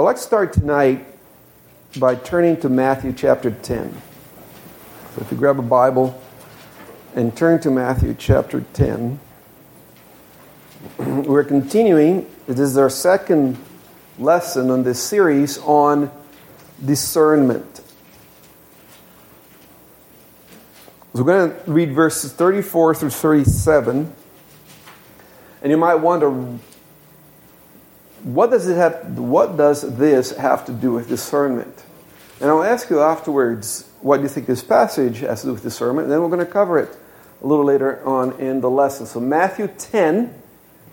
I'd like start tonight by turning to Matthew chapter 10. So if you grab a Bible and turn to Matthew chapter 10, we're continuing. This is our second lesson on this series on discernment. So we're going to read verses 34 through 37. And you might wonder, what does it have what does this have to do with discernment? And I'll ask you afterwards what do you think this passage has to do with discernment, and then we're going to cover it a little later on in the lesson. So Matthew 10,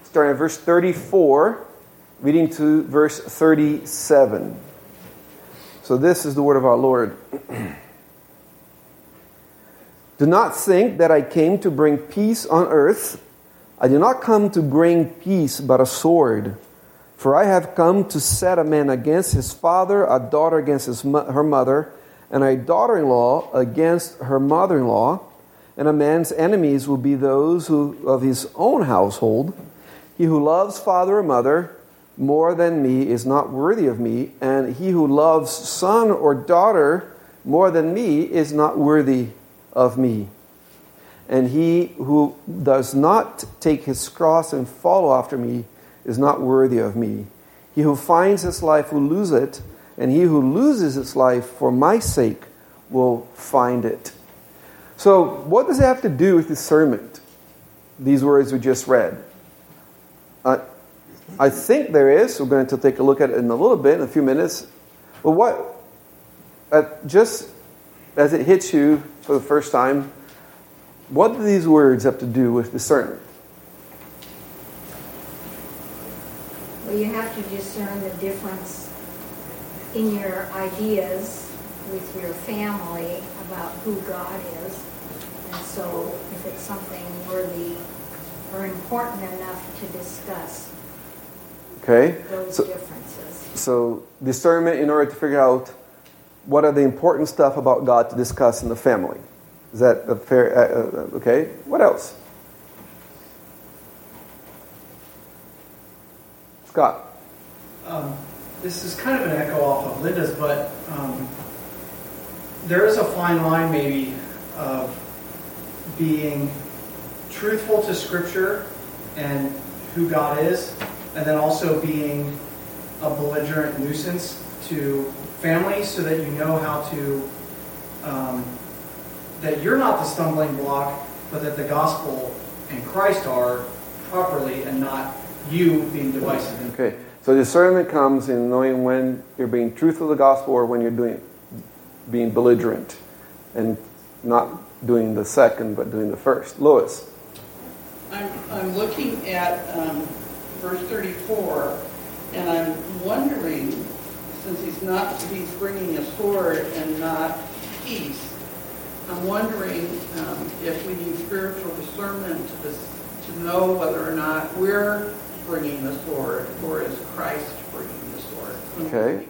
starting at verse 34, reading to verse 37. So this is the word of our Lord. Do not think that I came to bring peace on earth. I did not come to bring peace, but a sword. For I have come to set a man against his father, a daughter against his, her mother, and a daughter in law against her mother in law. And a man's enemies will be those who, of his own household. He who loves father or mother more than me is not worthy of me, and he who loves son or daughter more than me is not worthy of me. And he who does not take his cross and follow after me is not worthy of me. He who finds his life will lose it, and he who loses his life for my sake will find it. So, what does it have to do with discernment? These words we just read. Uh, I think there is. We're going to take a look at it in a little bit, in a few minutes. But what, uh, just as it hits you for the first time, what do these words have to do with discernment? Well, you have to discern the difference in your ideas with your family about who God is. And so if it's something worthy or important enough to discuss Okay. those So, differences. so discernment in order to figure out what are the important stuff about God to discuss in the family. Is that a fair? Uh, uh, okay. What else? Scott. Um, this is kind of an echo off of Linda's, but um, there is a fine line maybe of being truthful to Scripture and who God is, and then also being a belligerent nuisance to families so that you know how to, um, that you're not the stumbling block, but that the gospel and Christ are properly and not you being divisive. Okay. So discernment comes in knowing when you're being truthful to the gospel or when you're doing being belligerent and not doing the second but doing the first. Lois. I'm, I'm looking at um, verse 34, and I'm wondering, since he's not, he's bringing a sword and not peace, I'm wondering um, if we need spiritual discernment to, this, to know whether or not we're bringing the sword, or is Christ bringing the sword? Okay.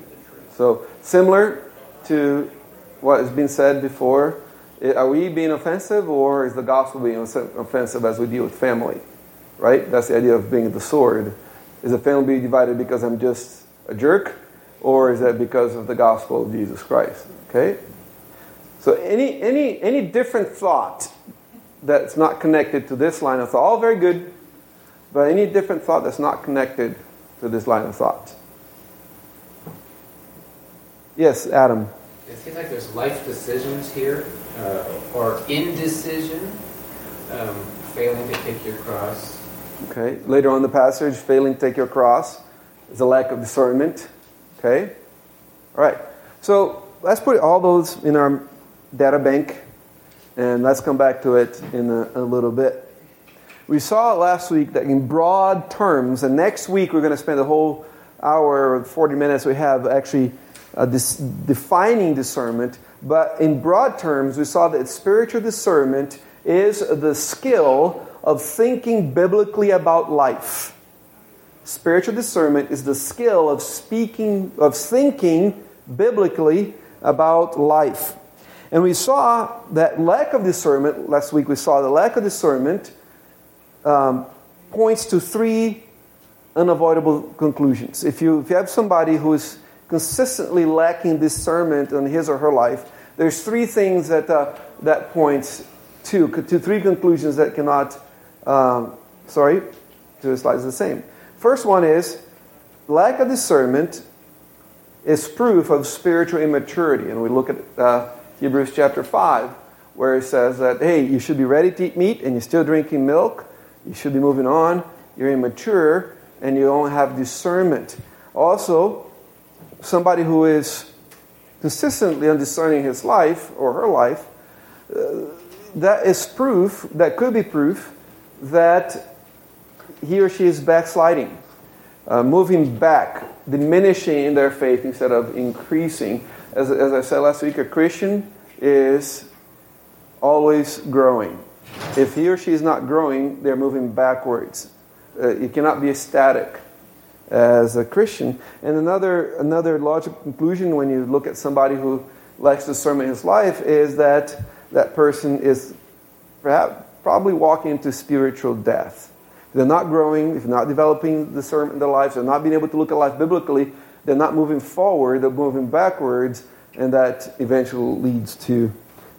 So similar to what has been said before, eh, are we being offensive or is the gospel being offensive as we deal with family? Right? That's the idea of being the sword. Is the family being divided because I'm just a jerk or is that because of the gospel of Jesus Christ? Okay? So any any any different thought that's not connected to this line of thought, all very good, but any different thought that's not connected to this line of thought. Yes, Adam. It seems like there's life decisions here, uh, or indecision, um, failing to take your cross. Okay. Later on in the passage, failing to take your cross is a lack of discernment. Okay. All right. So let's put all those in our data bank, and let's come back to it in a, a little bit. We saw last week that in broad terms, and next week we're going to spend the whole hour or 40 minutes we have actually uh, dis- defining discernment. But in broad terms, we saw that spiritual discernment is the skill of thinking biblically about life. Spiritual discernment is the skill of speaking, of thinking biblically about life. And we saw that lack of discernment, last week we saw the lack of discernment um, points to three unavoidable conclusions. If you, if you have somebody who's consistently lacking discernment in his or her life, there's three things that uh, that points to, to three conclusions that cannot, um, sorry, two slides the same. First one is lack of discernment is proof of spiritual immaturity. And we look at uh, Hebrews chapter 5, where it says that, hey, you should be ready to eat meat and you're still drinking milk. You should be moving on. You're immature and you don't have discernment. Also, somebody who is consistently undiscerning his life or her life, uh, that is proof, that could be proof, that he or she is backsliding, uh, moving back, diminishing in their faith instead of increasing. As, as I said last week, a Christian is always growing. If he or she is not growing, they're moving backwards. Uh, you cannot be static as a Christian. And another, another logical conclusion when you look at somebody who lacks discernment in his life is that that person is perhaps probably walking into spiritual death. If they're not growing, if they're not developing discernment in their lives, they're not being able to look at life biblically, they're not moving forward, they're moving backwards, and that eventually leads to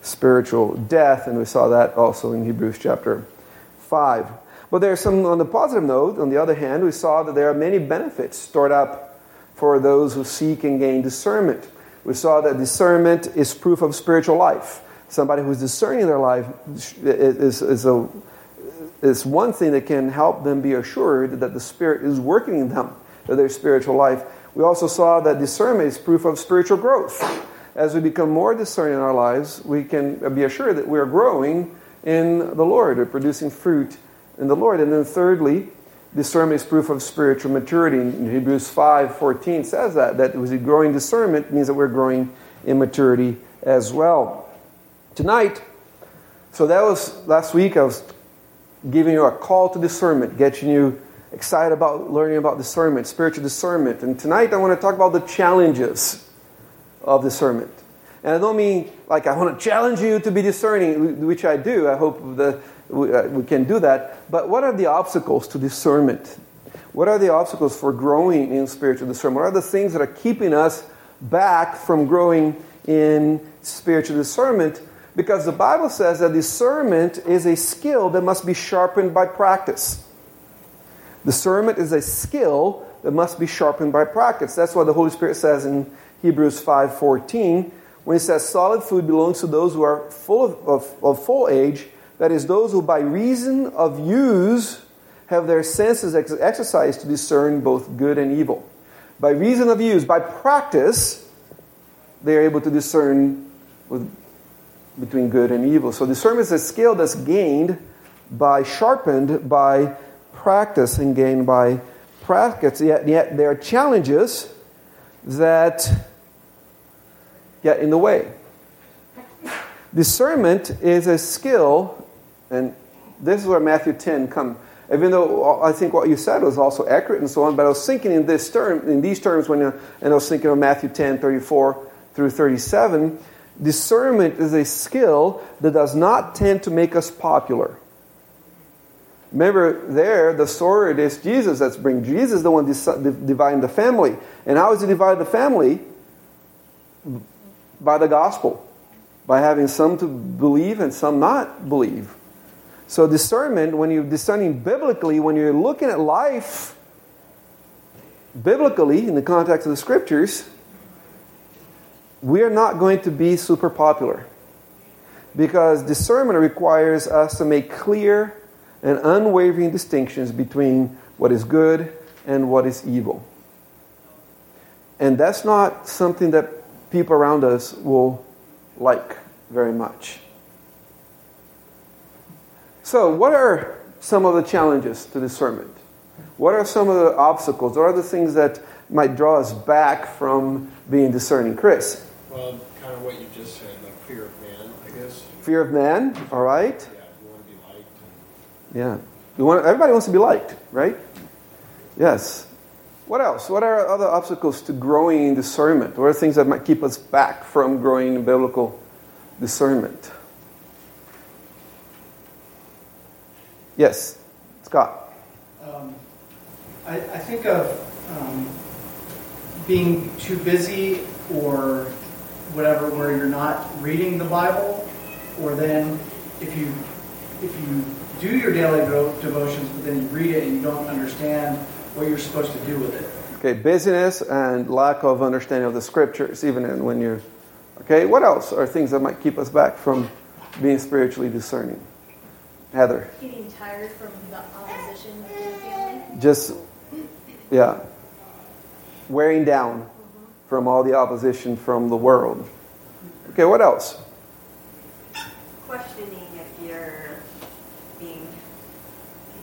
spiritual death. And we saw that also in Hebrews chapter 5. But there's some, on the positive note, on the other hand, we saw that there are many benefits stored up for those who seek and gain discernment. We saw that discernment is proof of spiritual life. Somebody who's discerning their life is, is, a, is one thing that can help them be assured that the Spirit is working in them, that their spiritual life. We also saw that discernment is proof of spiritual growth. As we become more discerning in our lives, we can be assured that we are growing in the Lord, or producing fruit in the Lord. And then thirdly, discernment is proof of spiritual maturity. In Hebrews 5 14 says that, that was growing discernment means that we're growing in maturity as well. Tonight, so that was last week, I was giving you a call to discernment, getting you excited about learning about discernment, spiritual discernment. And tonight I want to talk about the challenges of discernment. And I don't mean like I want to challenge you to be discerning, which I do. I hope that we, uh, can do that. But what are the obstacles to discernment? What are the obstacles for growing in spiritual discernment? What are the things that are keeping us back from growing in spiritual discernment? Because the Bible says that discernment is a skill that must be sharpened by practice. Discernment is a skill that must be sharpened by practice. That's what the Holy Spirit says in Hebrews 5:14 when it says solid food belongs to those who are full of, of, of full age that is, those who by reason of use have their senses ex- exercised to discern both good and evil. By reason of use, by practice, they are able to discern with, between good and evil. So discernment is a skill that's gained by, sharpened by practice and gained by practice. Yet, yet there are challenges that get in the way. Discernment is a skill and this is where Matthew 10 come. Even though uh, I think what you said was also accurate and so on, but I was thinking in this term, in these terms when, uh, and I was thinking of Matthew 10, 34 through 37. Discernment is a skill that does not tend to make us popular. Remember, there, the sword is Jesus that's bringing. Jesus the one dividing the family. And how is he divide the family? By the gospel. By having some to believe and some not believe. So, discernment, when you're discerning biblically, when you're looking at life biblically in the context of the scriptures, we are not going to be super popular. Because discernment requires us to make clear and unwavering distinctions between what is good and what is evil. And that's not something that people around us will like very much. So, what are some of the challenges to discernment? What are some of the obstacles? What are the things that might draw us back from being discerning? Chris? Well, kind of what you just said, like fear of man, I guess. Fear of man, all right? Yeah, you want to be liked. Yeah. You want, everybody wants to be liked, right? Yes. What else? What are other obstacles to growing in discernment? What are things that might keep us back from growing in biblical discernment? Yes, Scott. Um, I, I, think of um, being too busy or whatever where you're not reading the Bible, or then if you if you do your daily devotions but then you read it and you don't understand what you're supposed to do with it. Okay, busyness and lack of understanding of the scriptures, even in, when you're. Okay, what else are things that might keep us back from being spiritually discerning? Heather, Getting tired from the opposition of your family. just, yeah, wearing down from all the opposition from the world. Okay, what else? questioning if you're being,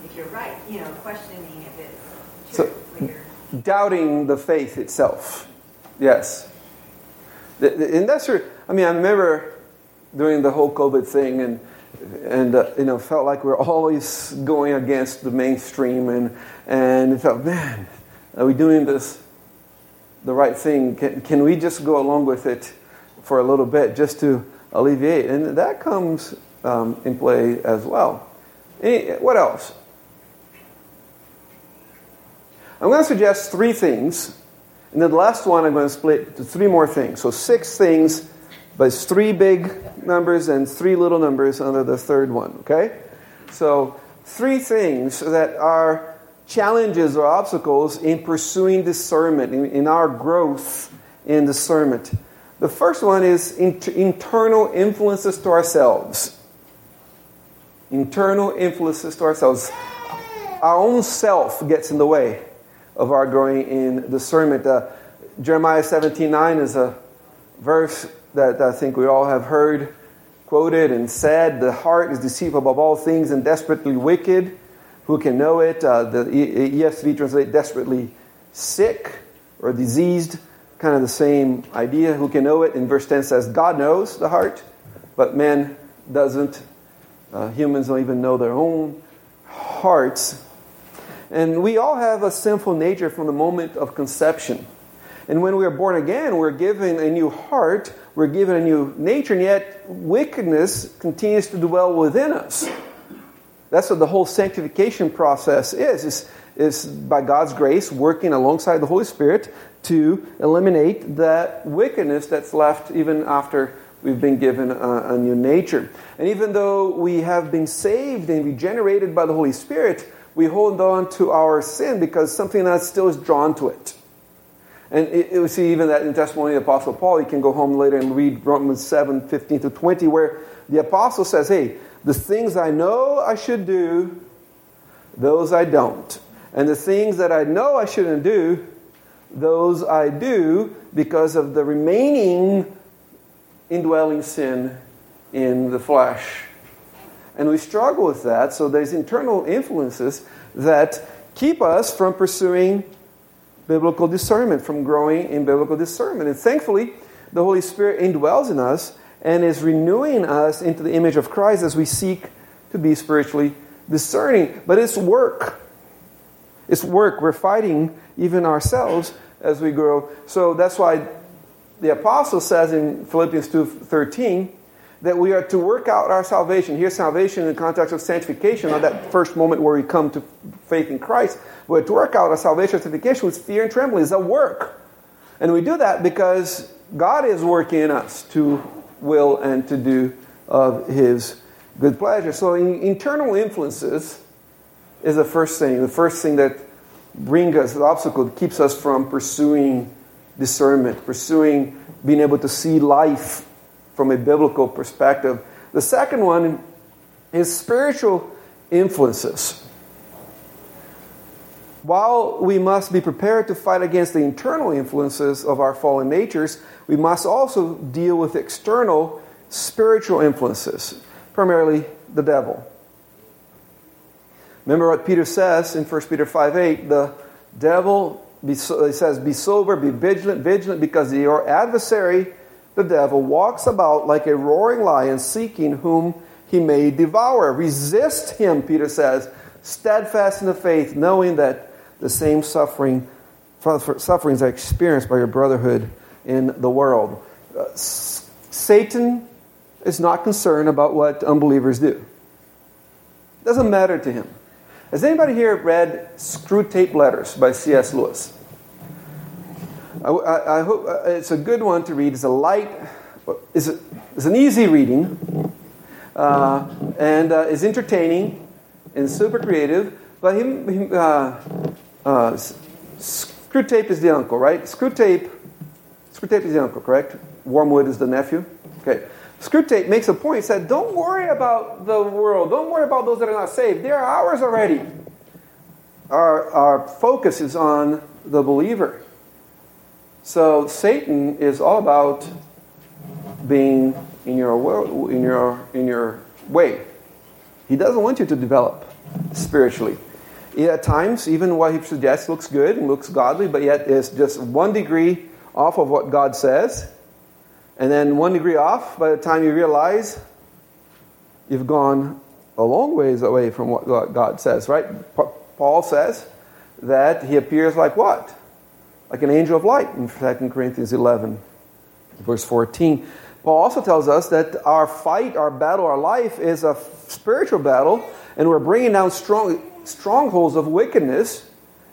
if you're right, you know, questioning if it's So- true. you're- doubting the faith itself. Yes. The, the, and that's, I mean, I remember during the whole COVID thing and, and uh, you know, felt like we are always going against the mainstream and, and it felt, man, are we doing this the right thing? Can, can we just go along with it for a little bit just to alleviate? And that comes um, in play as well. Any, what else? I'm going to suggest three things, and then the last one I'm going to split to three more things. So six things, but it's three big numbers and three little numbers under the third one, okay? So three things that are challenges or obstacles in pursuing discernment, in, in our growth in discernment. The first one is inter- internal influences to ourselves. Internal influences to ourselves. Our own self gets in the way of our growing in discernment. Uh, Jeremiah 17:9 is a verse that I think we all have heard quoted and said. The heart is deceitful above all things and desperately wicked. Who can know it? Uh, the ESV translates desperately sick or diseased. Kind of the same idea. Who can know it? In verse 10 says, God knows the heart, but man doesn't. Uh, humans don't even know their own hearts. And we all have a sinful nature from the moment of conception. And when we are born again, we're given a new heart, we're given a new nature, and yet wickedness continues to dwell within us. That's what the whole sanctification process is, is, is by God's grace working alongside the Holy Spirit to eliminate that wickedness that's left even after we've been given a, a new nature. And even though we have been saved and regenerated by the Holy Spirit, we hold on to our sin because something that still is drawn to it. And it, it, we see even that in testimony of the Apostle Paul. You can go home later and read Romans 7 15 to 20, where the Apostle says, Hey, the things I know I should do, those I don't. And the things that I know I shouldn't do, those I do because of the remaining indwelling sin in the flesh. And we struggle with that, so there's internal influences that keep us from pursuing biblical discernment, from growing in biblical discernment. And thankfully, the Holy Spirit indwells in us and is renewing us into the image of Christ as we seek to be spiritually discerning. But it's work. It's work. We're fighting even ourselves as we grow. So that's why the apostle says in Philippians 2:13 that we are to work out our salvation. Here's salvation in the context of sanctification, not that first moment where we come to faith in Christ. We're to work out our salvation sanctification with fear and trembling. It's a work. And we do that because God is working in us to will and to do of his good pleasure. So in, internal influences is the first thing, the first thing that brings us, the obstacle that keeps us from pursuing discernment, pursuing being able to see life from a biblical perspective. The second one is spiritual influences. While we must be prepared to fight against the internal influences of our fallen natures, we must also deal with external spiritual influences, primarily the devil. Remember what Peter says in 1 Peter 5 8 the devil, he says, Be sober, be vigilant, vigilant, because your adversary, the devil, walks about like a roaring lion, seeking whom he may devour. Resist him, Peter says, steadfast in the faith, knowing that the same suffering, sufferings are experienced by your brotherhood in the world. Uh, Satan is not concerned about what unbelievers do. It doesn't matter to him. Has anybody here read Screwtape Letters by C.S. Lewis? I, I, hope uh, it's a good one to read. It's a light, it's, a, it's an easy reading, uh, and uh, it's entertaining and super creative. But him, him uh, uh, Screwtape is the uncle, right? Screwtape, Screwtape is the uncle, correct? Wormwood is the nephew. Okay. Screwtape makes a point. He said, "Don't worry about the world. Don't worry about those that are not saved. They are ours already. Our our focus is on the believer." So Satan is all about being in your world, in your in your way. He doesn't want you to develop spiritually. At times, even what he suggests looks good and looks godly, but yet is just one degree off of what God says, and then one degree off by the time you realize you've gone a long ways away from what God says. Right? Paul says that he appears like what? Like an angel of light in 2 Corinthians 11, verse 14. Paul also tells us that our fight, our battle, our life is a spiritual battle, and we're bringing down strong, strongholds of wickedness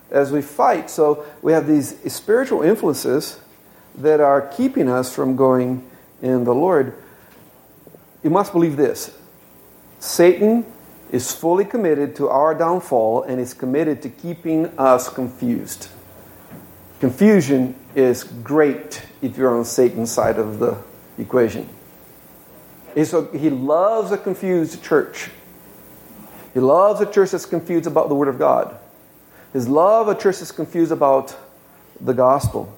as we fight. So we have these spiritual influences that are keeping us from going in the Lord. You must believe this Satan is fully committed to our downfall and is committed to keeping us confused. Confusion is great if you're on Satan's side of the equation. So he loves a confused church. He loves a church that's confused about the Word of God. His love a church that's confused about the gospel.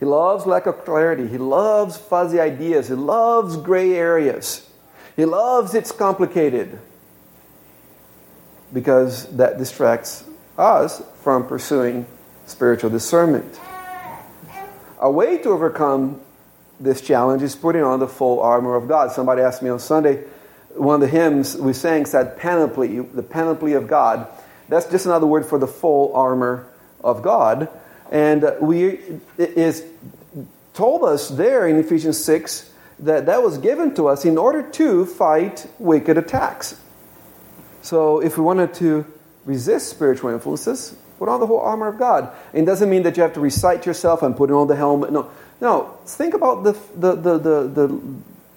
He loves lack of clarity. He loves fuzzy ideas. He loves gray areas. He loves it's complicated because that distracts us from pursuing spiritual discernment. A way to overcome this challenge is putting on the full armor of God. Somebody asked me on Sunday, one of the hymns we sang said panoply, the panoply of God. That's just another word for the full armor of God. And we it is told us there in Ephesians 6 that that was given to us in order to fight wicked attacks. So if we wanted to resist spiritual influences, Put on the whole armor of God. It doesn't mean that you have to recite yourself and put on the helmet. No, no. Think about the the the the the,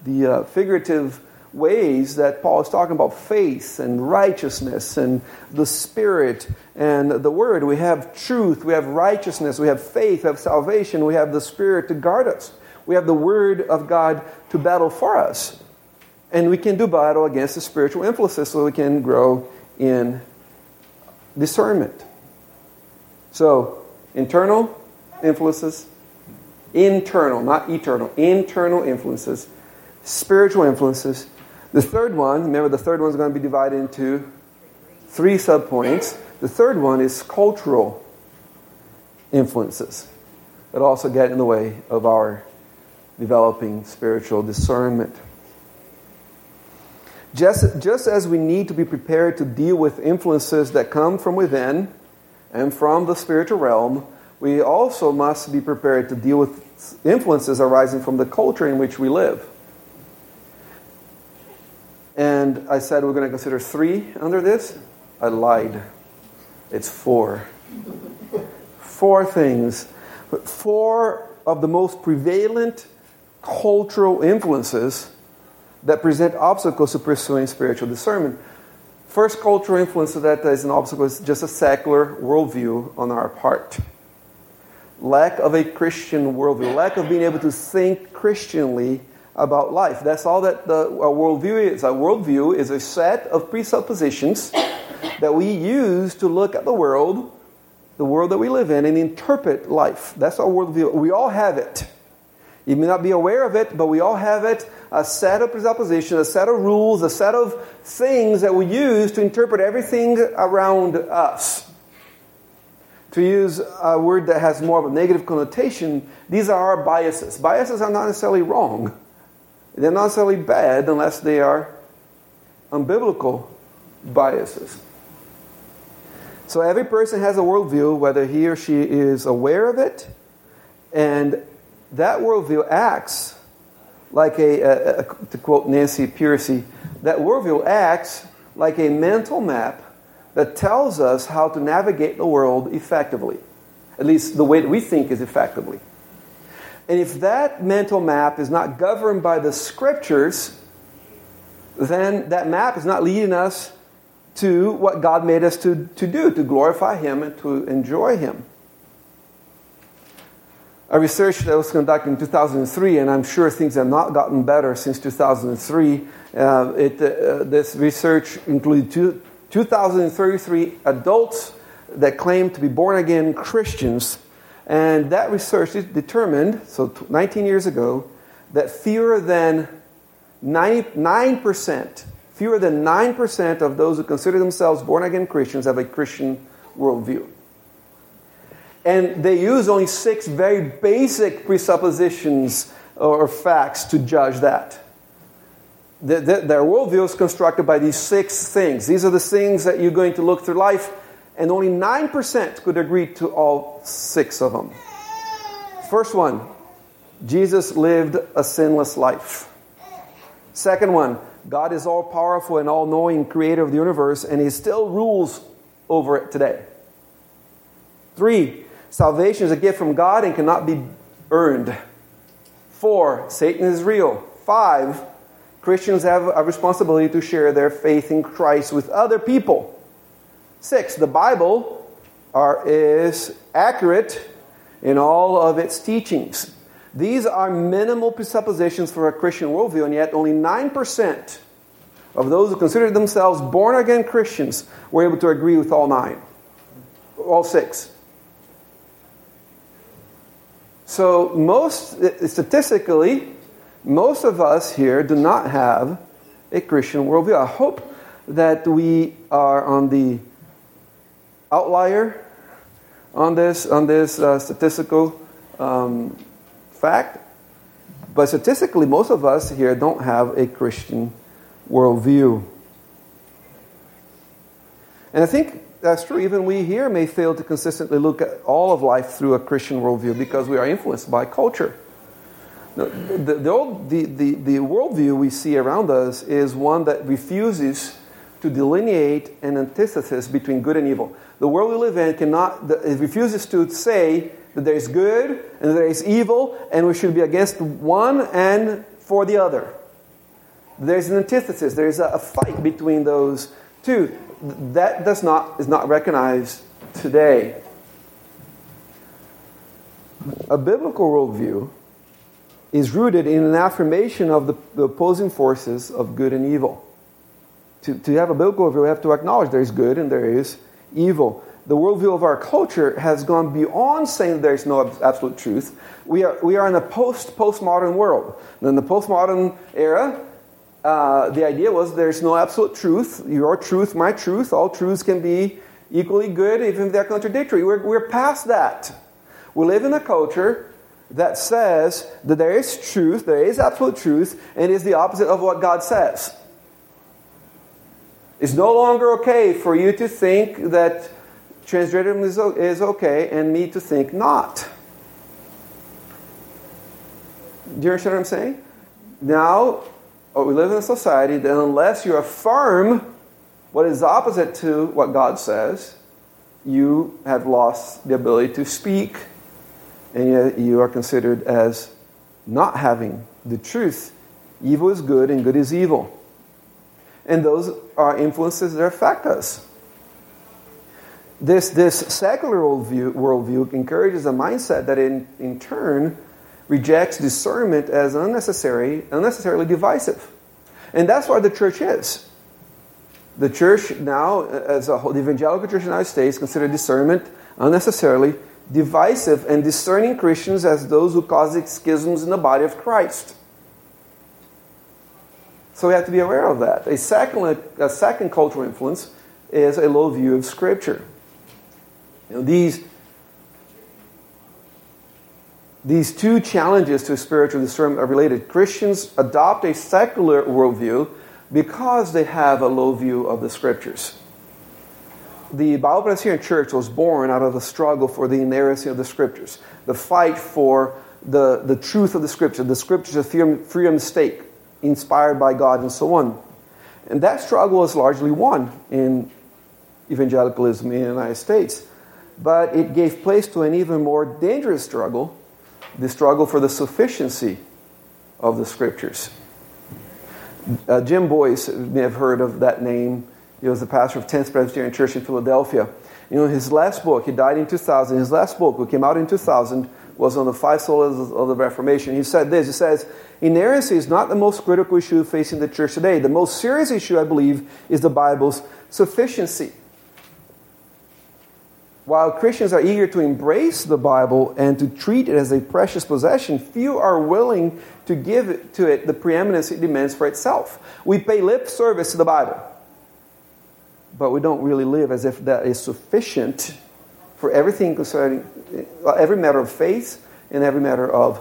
the uh, figurative ways that Paul is talking about faith and righteousness and the Spirit and the Word. We have truth, we have righteousness, we have faith, we have salvation, we have the Spirit to guard us. We have the Word of God to battle for us. And we can do battle against the spiritual influences so we can grow in discernment. So, internal influences, internal, not eternal, internal influences, spiritual influences. The third one, remember the third one is going to be divided into three subpoints. The third one is cultural influences that also get in the way of our developing spiritual discernment. Just, just as we need to be prepared to deal with influences that come from within, and from the spiritual realm, we also must be prepared to deal with influences arising from the culture in which we live. And I said we're going to consider three under this. I lied. It's four. Four things. Four of the most prevalent cultural influences that present obstacles to pursuing spiritual discernment. First cultural influence that is an obstacle is just a secular worldview on our part. Lack of a Christian worldview, lack of being able to think Christianly about life. That's all that the, a worldview is. A worldview is a set of presuppositions that we use to look at the world, the world that we live in, and interpret life. That's our worldview. We all have it. You may not be aware of it, but we all have it a set of presuppositions, a set of rules, a set of things that we use to interpret everything around us. To use a word that has more of a negative connotation, these are our biases. Biases are not necessarily wrong, they're not necessarily bad unless they are unbiblical biases. So every person has a worldview, whether he or she is aware of it, and that worldview acts like a, a, a to quote Nancy Pearcey, that worldview acts like a mental map that tells us how to navigate the world effectively. At least the way that we think is effectively. And if that mental map is not governed by the scriptures, then that map is not leading us to what God made us to, to do, to glorify Him and to enjoy Him. A research that was conducted in 2003, and I'm sure things have not gotten better since 2003. Uh, it, uh, this research included two, 2,033 adults that claimed to be born again Christians. And that research determined, so 19 years ago, that fewer than 99%, fewer than 9% of those who consider themselves born again Christians have a Christian worldview. And they use only six very basic presuppositions or facts to judge that. The, the, their worldview is constructed by these six things. These are the things that you're going to look through life, and only 9% could agree to all six of them. First one Jesus lived a sinless life. Second one, God is all powerful and all knowing, creator of the universe, and He still rules over it today. Three, salvation is a gift from God and cannot be earned. Four, Satan is real. Five, Christians have a responsibility to share their faith in Christ with other people. Six, the Bible are, is accurate in all of its teachings. These are minimal presuppositions for a Christian worldview, and yet only 9% of those who considered themselves born again Christians were able to agree with all nine, all six. So, most statistically, most of us here do not have a Christian worldview. I hope that we are on the outlier on this on this uh, statistical um, fact. But statistically, most of us here don't have a Christian worldview. And I think that's true. Even we here may fail to consistently look at all of life through a Christian worldview because we are influenced by culture. The, the, the, old, the, the, the worldview we see around us is one that refuses to delineate an antithesis between good and evil. The world we live in cannot, it refuses to say that there is good and there is evil, and we should be against one and for the other. There's an antithesis, there's a, a fight between those two. That does not, is not recognized today. A biblical worldview is rooted in an affirmation of the, the opposing forces of good and evil. To, to have a biblical worldview, we have to acknowledge there is good and there is evil. The worldview of our culture has gone beyond saying there is no absolute truth. We are, we are in a post postmodern world. In the postmodern era, uh, the idea was there's no absolute truth. Your truth, my truth, all truths can be equally good, even if they're contradictory. We're, we're past that. We live in a culture that says that there is truth, there is absolute truth, and is the opposite of what God says. It's no longer okay for you to think that transgenderism is, is okay and me to think not. Do you understand what I'm saying? Now, we live in a society that unless you affirm what is opposite to what God says, you have lost the ability to speak and yet you are considered as not having the truth. Evil is good and good is evil. And those are influences that affect us. This, this secular worldview, worldview encourages a mindset that in, in turn rejects discernment as unnecessary, unnecessarily divisive. And that's what the church is. The church now, as a whole, the evangelical church in the United States, consider discernment unnecessarily divisive and discerning Christians as those who cause schisms in the body of Christ. So we have to be aware of that. A second, a second cultural influence is a low view of Scripture. You know, these, these two challenges to spiritual discernment are related. Christians adopt a secular worldview because they have a low view of the Scriptures the Bible Presbyterian Church was born out of the struggle for the inerrancy of the Scriptures, the fight for the, the truth of the Scripture, the Scriptures of freedom, freedom mistake, inspired by God, and so on. And that struggle is largely won in evangelicalism in the United States. but it gave place to an even more dangerous struggle the struggle for the sufficiency of the scriptures. Uh, Jim Boice, you may have heard of that name. He was the pastor of 10th Presbyterian Church in Philadelphia. You know, his last book, he died in 2000, his last book, which came out in 2000, was on the five solas of the Reformation. He said this He says, Inerrancy is not the most critical issue facing the church today. The most serious issue, I believe, is the Bible's sufficiency. While Christians are eager to embrace the Bible and to treat it as a precious possession, few are willing to give to it the preeminence it demands for itself. We pay lip service to the Bible, but we don't really live as if that is sufficient for everything concerning uh, every matter of faith and every matter of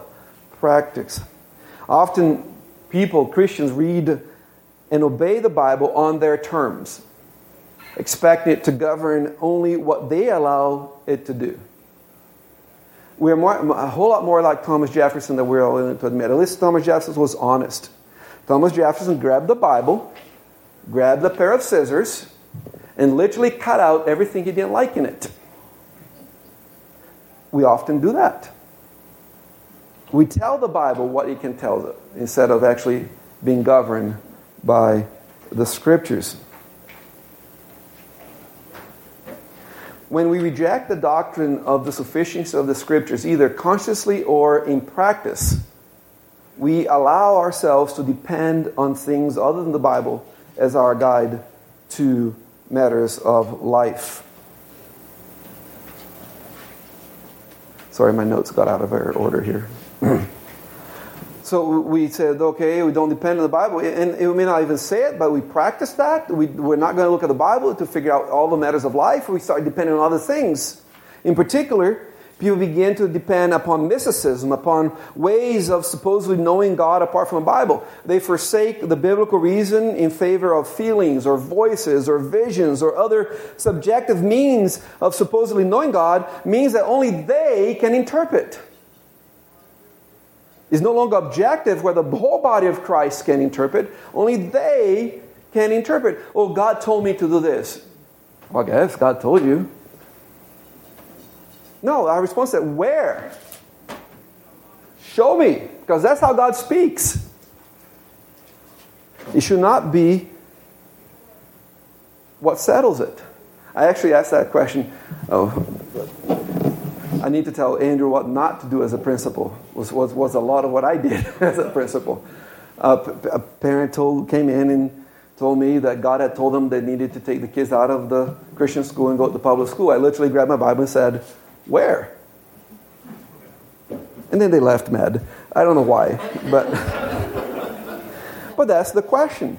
practice. Often, people, Christians, read and obey the Bible on their terms expecting it to govern only what they allow it to do. We're more, a whole lot more like Thomas Jefferson than we're willing to admit. At least Thomas Jefferson was honest. Thomas Jefferson grabbed the Bible, grabbed a pair of scissors, and literally cut out everything he didn't like in it. We often do that. We tell the Bible what it can tell us instead of actually being governed by the scriptures. When we reject the doctrine of the sufficiency of the scriptures, either consciously or in practice, we allow ourselves to depend on things other than the Bible as our guide to matters of life. Sorry, my notes got out of order here. So we said, okay, we don't depend on the Bible. And we may not even say it, but we practice that. We, we're not going to look at the Bible to figure out all the matters of life. We start depending on other things. In particular, people begin to depend upon mysticism, upon ways of supposedly knowing God apart from the Bible. They forsake the biblical reason in favor of feelings or voices or visions or other subjective means of supposedly knowing God, means that only they can interpret is no longer objective where the whole body of Christ can interpret. Only they can interpret. Oh, God told me to do this. Well, I guess God told you. No, our response is where? Show me, because that's how God speaks. It should not be what settles it. I actually asked that question. Oh, I need to tell Andrew what not to do as a principal. Was was, was a lot of what I did as a principal. Uh, a parent told came in and told me that God had told them they needed to take the kids out of the Christian school and go to public school. I literally grabbed my Bible and said, "Where?" And then they left mad. I don't know why, but but that's the question.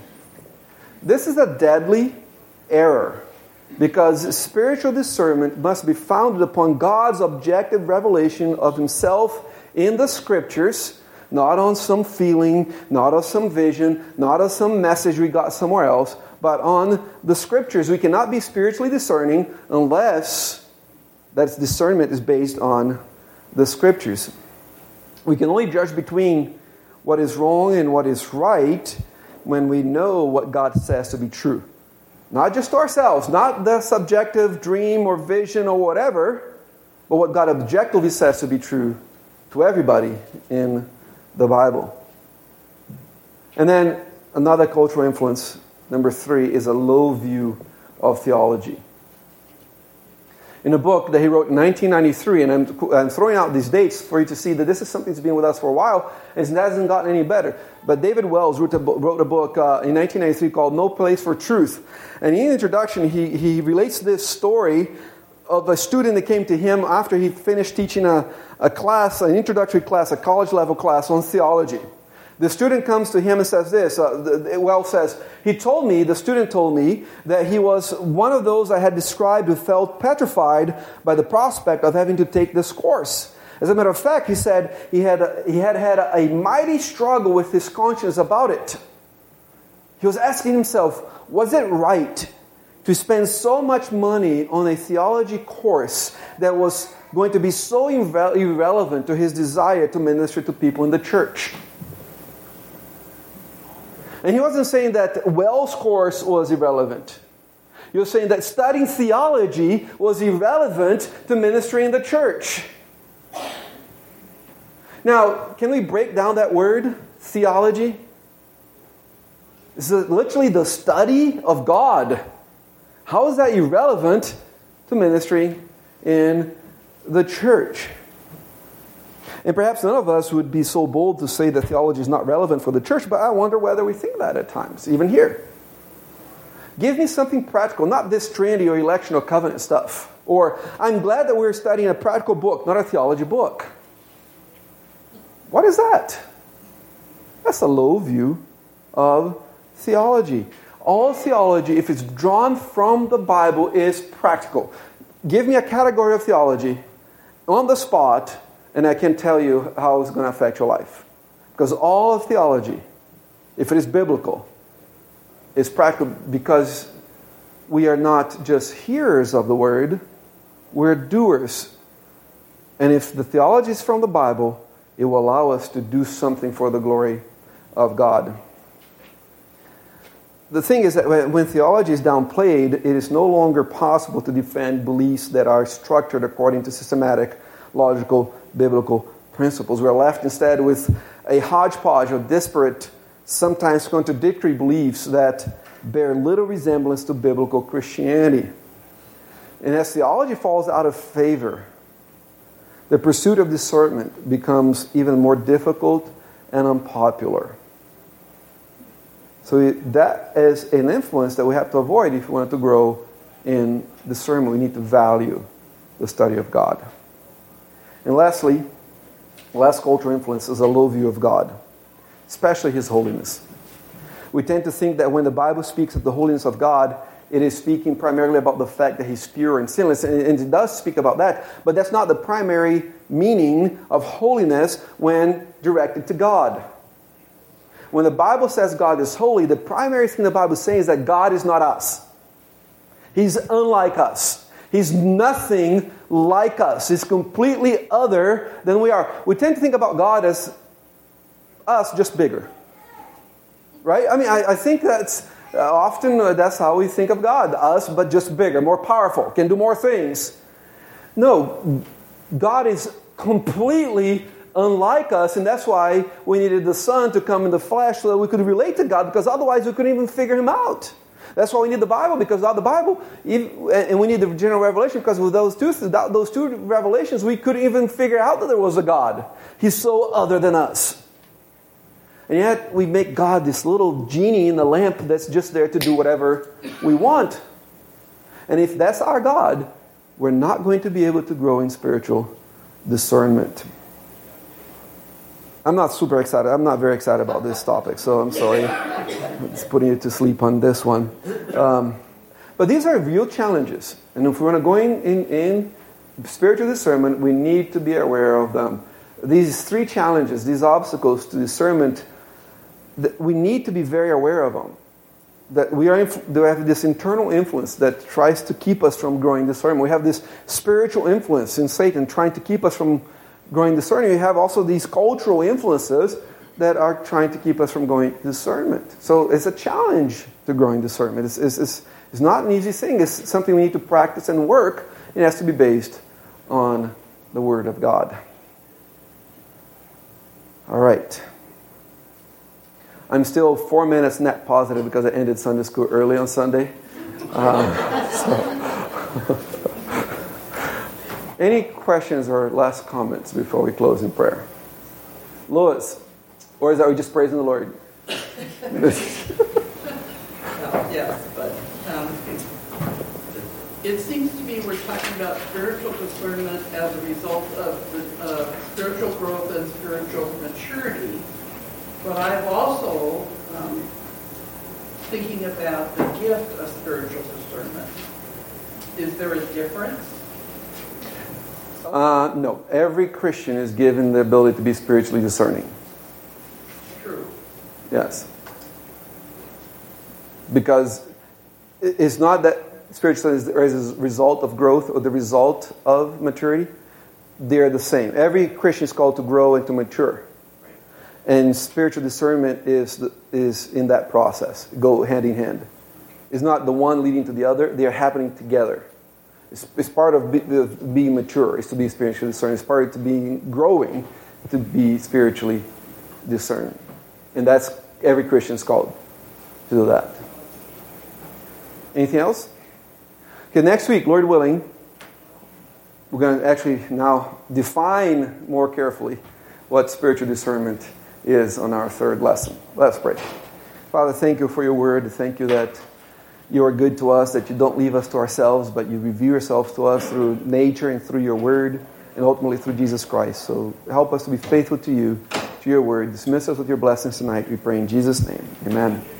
This is a deadly error because spiritual discernment must be founded upon God's objective revelation of Himself in the Scriptures, not on some feeling, not on some vision, not on some message we got somewhere else, but on the Scriptures. We cannot be spiritually discerning unless that discernment is based on the Scriptures. We can only judge between what is wrong and what is right when we know what God says to be true. Not just ourselves, not the subjective dream or vision or whatever, but what God objectively says to be true to everybody in the Bible. And then another cultural influence, number three, is a low view of theology in a book that he wrote in 1993, and I'm, I'm, throwing out these dates for you to see that this is something that's been with us for a while, and it hasn't gotten any better. But David Wells wrote a, wrote a book uh, in 1993 called No Place for Truth. And in the introduction, he, he relates this story of a student that came to him after he finished teaching a, a class, an introductory class, a college level class on theology. The student comes to him and says this. Uh, well, says, he told me, the student told me, that he was one of those I had described who felt petrified by the prospect of having to take this course. As a matter of fact, he said he had, he had had a mighty struggle with his conscience about it. He was asking himself, was it right to spend so much money on a theology course that was going to be so irre- irrelevant to his desire to minister to people in the church? And he wasn't saying that Wells' course was irrelevant. You're saying that studying theology was irrelevant to ministry in the church. Now, can we break down that word, theology? It's literally the study of God. How is that irrelevant to ministry in the church? And perhaps none of us would be so bold to say that theology is not relevant for the church, but I wonder whether we think that at times, even here. Give me something practical, not this Trinity or election or covenant stuff. Or, I'm glad that we're studying a practical book, not a theology book. What is that? That's a low view of theology. All theology, if it's drawn from the Bible, is practical. Give me a category of theology on the spot, and I can tell you how it's going to affect your life. Because all of theology, if it is biblical, is practical because we are not just hearers of the word, we're doers. And if the theology is from the Bible, it will allow us to do something for the glory of God. The thing is that when theology is downplayed, it is no longer possible to defend beliefs that are structured according to systematic, logical, biblical principles. We're left instead with a hodgepodge of disparate, sometimes contradictory beliefs that bear little resemblance to biblical Christianity. And as theology falls out of favor, the pursuit of discernment becomes even more difficult and unpopular. So that is an influence that we have to avoid if we want to grow in discernment. We need to value the study of God. And lastly, last cultural influence is a low view of God, especially His holiness. We tend to think that when the Bible speaks of the holiness of God, it is speaking primarily about the fact that he's pure and sinless, and it does speak about that, but that's not the primary meaning of holiness when directed to God. When the Bible says God is holy, the primary thing the Bible is saying is that God is not us. He's unlike us. He's nothing like us. He's completely other than we are. We tend to think about God as us, just bigger. Right? I mean, I, I think that's uh, often uh, that's how we think of God us, but just bigger, more powerful, can do more things. No, God is completely unlike us, and that's why we needed the Son to come in the flesh so that we could relate to God, because otherwise we couldn't even figure Him out. That's why we need the Bible, because without the Bible, and we need the general revelation, because with those two, those two revelations, we couldn't even figure out that there was a God. He's so other than us. And yet we make God this little genie in the lamp that's just there to do whatever we want. And if that's our God, we're not going to be able to grow in spiritual discernment. I'm not super excited. I'm not very excited about this topic, so I'm sorry. It's putting you to sleep on this one. Um, but these are real challenges. And if we want to go in, in, in spiritual discernment, we need to be aware of them. These three challenges, these obstacles to discernment, that we need to be very aware of them. That we are we have this internal influence that tries to keep us from growing discernment. We have this spiritual influence in Satan trying to keep us from growing discernment. We have also these cultural influences that are trying to keep us from going discernment. So it's a challenge to growing discernment. It's, it's, it's, it's not an easy thing. It's something we need to practice and work. It has to be based on the Word of God. All right. I'm still four minutes net positive because I ended Sunday school early on Sunday. Uh, so. Any questions or last comments before we close in prayer? Lois, or is that we just praising the Lord? yes, but um, it seems to me we're talking about spiritual discernment as a result of uh, spiritual growth and spiritual maturity but I'm also um, thinking about the gift of spiritual discernment. Is there a difference? Uh, no. Every Christian is given the ability to be spiritually discerning. True. Yes. Because it's not that spiritual is a result of growth or the result of maturity. They're the same. Every Christian is called to grow and to mature. And spiritual discernment is, the, is in that process, go hand in hand. is not the one leading to the other, they are happening together. It's, it's part of being mature, is to be spiritually discerning. It's part of being growing to be spiritually discerning. And that's every Christian's called to do that. Anything else? Okay, next week, Lord willing, we're going to actually now define more carefully what spiritual discernment is on our third lesson. Let's pray. Father, thank you for your word. Thank you that you are good to us, that you don't leave us to ourselves, but you reveal yourself to us through nature and through your word, and ultimately through Jesus Christ. So help us to be faithful to you, to your word. Dismiss us with your blessings tonight, we pray in Jesus' name. Amen.